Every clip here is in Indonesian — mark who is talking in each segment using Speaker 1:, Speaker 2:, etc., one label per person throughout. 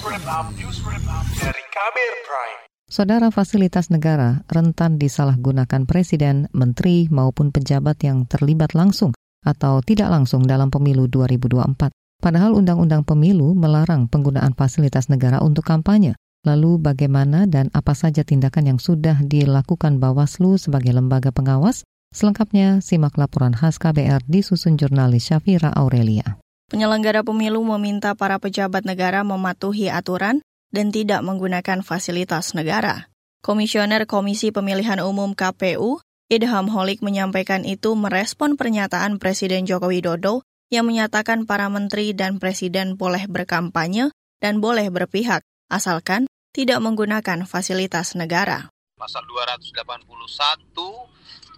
Speaker 1: Dari Kabir Prime.
Speaker 2: Saudara fasilitas negara rentan disalahgunakan presiden, menteri maupun pejabat yang terlibat langsung atau tidak langsung dalam pemilu 2024. Padahal Undang-Undang Pemilu melarang penggunaan fasilitas negara untuk kampanye. Lalu bagaimana dan apa saja tindakan yang sudah dilakukan Bawaslu sebagai lembaga pengawas? Selengkapnya simak laporan khas KBR disusun jurnalis Syafira Aurelia.
Speaker 3: Penyelenggara pemilu meminta para pejabat negara mematuhi aturan dan tidak menggunakan fasilitas negara. Komisioner Komisi Pemilihan Umum KPU, Idham Holik menyampaikan itu merespon pernyataan Presiden Joko Widodo yang menyatakan para menteri dan presiden boleh berkampanye dan boleh berpihak, asalkan tidak menggunakan fasilitas negara.
Speaker 4: Pasal 281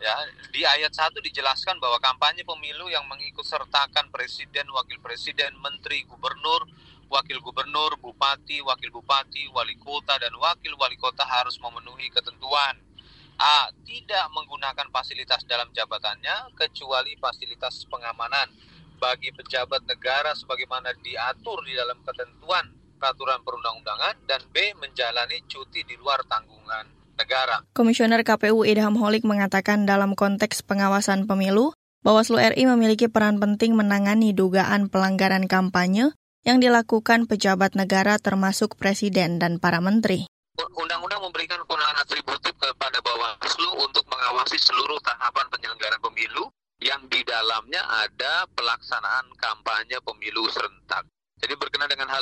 Speaker 4: Ya, di ayat 1 dijelaskan bahwa kampanye pemilu yang mengikut sertakan presiden, wakil presiden, menteri, gubernur, wakil gubernur, bupati, wakil bupati, wali kota, dan wakil wali kota harus memenuhi ketentuan. A. Tidak menggunakan fasilitas dalam jabatannya kecuali fasilitas pengamanan bagi pejabat negara sebagaimana diatur di dalam ketentuan peraturan perundang-undangan dan B. Menjalani cuti di luar tanggungan negara.
Speaker 3: Komisioner KPU Idham Holik mengatakan dalam konteks pengawasan pemilu, Bawaslu RI memiliki peran penting menangani dugaan pelanggaran kampanye yang dilakukan pejabat negara termasuk presiden dan para menteri.
Speaker 4: Undang-undang memberikan kewenangan atributif kepada Bawaslu untuk mengawasi seluruh tahapan penyelenggaraan pemilu yang di dalamnya ada pelaksanaan kampanye pemilu serentak.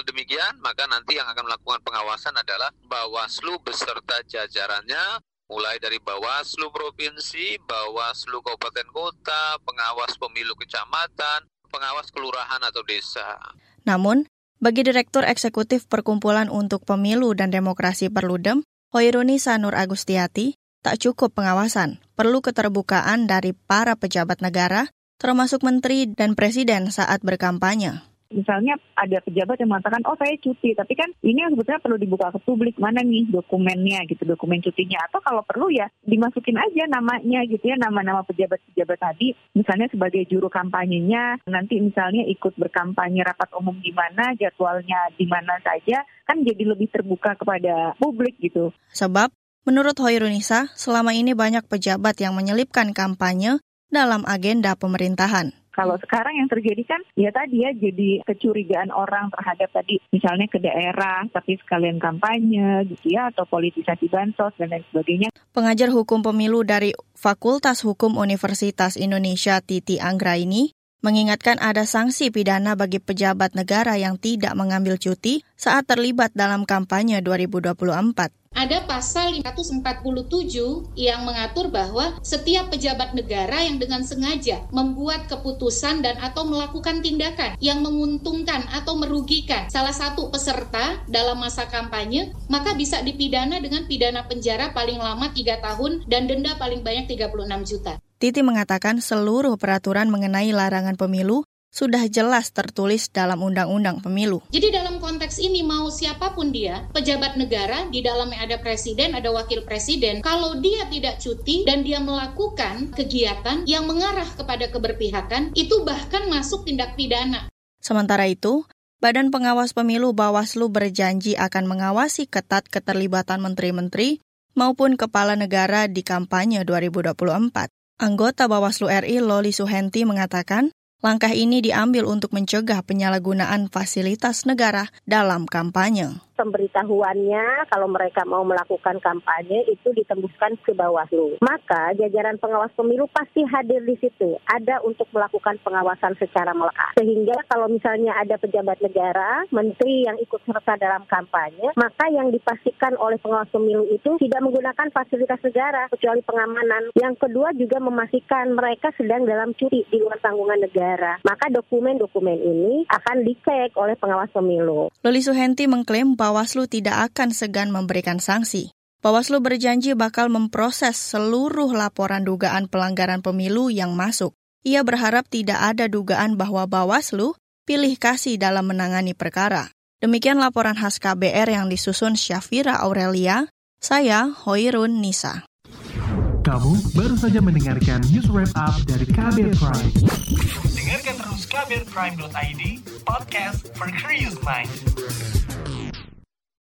Speaker 4: Hal demikian, maka nanti yang akan melakukan pengawasan adalah Bawaslu beserta jajarannya, mulai dari Bawaslu Provinsi, Bawaslu Kabupaten Kota, pengawas pemilu kecamatan, pengawas kelurahan atau desa.
Speaker 3: Namun, bagi Direktur Eksekutif Perkumpulan untuk Pemilu dan Demokrasi Perludem, Hoiruni Sanur Agustiati, tak cukup pengawasan, perlu keterbukaan dari para pejabat negara, termasuk menteri dan presiden saat berkampanye
Speaker 5: misalnya ada pejabat yang mengatakan oh saya cuti. Tapi kan ini yang sebetulnya perlu dibuka ke publik mana nih dokumennya gitu dokumen cutinya. Atau kalau perlu ya dimasukin aja namanya gitu ya nama-nama pejabat-pejabat tadi. Misalnya sebagai juru kampanyenya nanti misalnya ikut berkampanye rapat umum di mana jadwalnya di mana saja kan jadi lebih terbuka kepada publik gitu.
Speaker 3: Sebab menurut Hoirunisa selama ini banyak pejabat yang menyelipkan kampanye dalam agenda pemerintahan
Speaker 5: kalau sekarang yang terjadi kan ya tadi ya jadi kecurigaan orang terhadap tadi misalnya ke daerah tapi sekalian kampanye gitu ya atau politisasi bansos dan lain sebagainya.
Speaker 3: Pengajar hukum pemilu dari Fakultas Hukum Universitas Indonesia Titi Anggraini mengingatkan ada sanksi pidana bagi pejabat negara yang tidak mengambil cuti saat terlibat dalam kampanye 2024.
Speaker 6: Ada pasal 547 yang mengatur bahwa setiap pejabat negara yang dengan sengaja membuat keputusan dan atau melakukan tindakan yang menguntungkan atau merugikan salah satu peserta dalam masa kampanye, maka bisa dipidana dengan pidana penjara paling lama 3 tahun dan denda paling banyak 36 juta.
Speaker 3: Titi mengatakan seluruh peraturan mengenai larangan pemilu sudah jelas tertulis dalam undang-undang pemilu.
Speaker 6: Jadi dalam konteks ini mau siapa pun dia, pejabat negara, di dalamnya ada presiden, ada wakil presiden, kalau dia tidak cuti dan dia melakukan kegiatan yang mengarah kepada keberpihakan, itu bahkan masuk tindak pidana.
Speaker 3: Sementara itu, Badan Pengawas Pemilu Bawaslu berjanji akan mengawasi ketat keterlibatan menteri-menteri maupun kepala negara di kampanye 2024. Anggota Bawaslu RI Loli Suhenti mengatakan, langkah ini diambil untuk mencegah penyalahgunaan fasilitas negara dalam kampanye
Speaker 7: pemberitahuannya kalau mereka mau melakukan kampanye itu ditembuskan ke Bawaslu. Maka jajaran pengawas pemilu pasti hadir di situ, ada untuk melakukan pengawasan secara melekat. Sehingga kalau misalnya ada pejabat negara, menteri yang ikut serta dalam kampanye, maka yang dipastikan oleh pengawas pemilu itu tidak menggunakan fasilitas negara kecuali pengamanan. Yang kedua juga memastikan mereka sedang dalam cuti di luar tanggungan negara. Maka dokumen-dokumen ini akan dicek oleh pengawas pemilu.
Speaker 3: Loli Suhenti mengklaim bahwa Bawaslu tidak akan segan memberikan sanksi. Bawaslu berjanji bakal memproses seluruh laporan dugaan pelanggaran pemilu yang masuk. Ia berharap tidak ada dugaan bahwa Bawaslu pilih kasih dalam menangani perkara. Demikian laporan khas KBR yang disusun Syafira Aurelia, saya Hoirun Nisa.
Speaker 1: Kamu baru saja mendengarkan news wrap up dari KBR Prime. Dengarkan terus kbrprime.id, podcast for curious mind.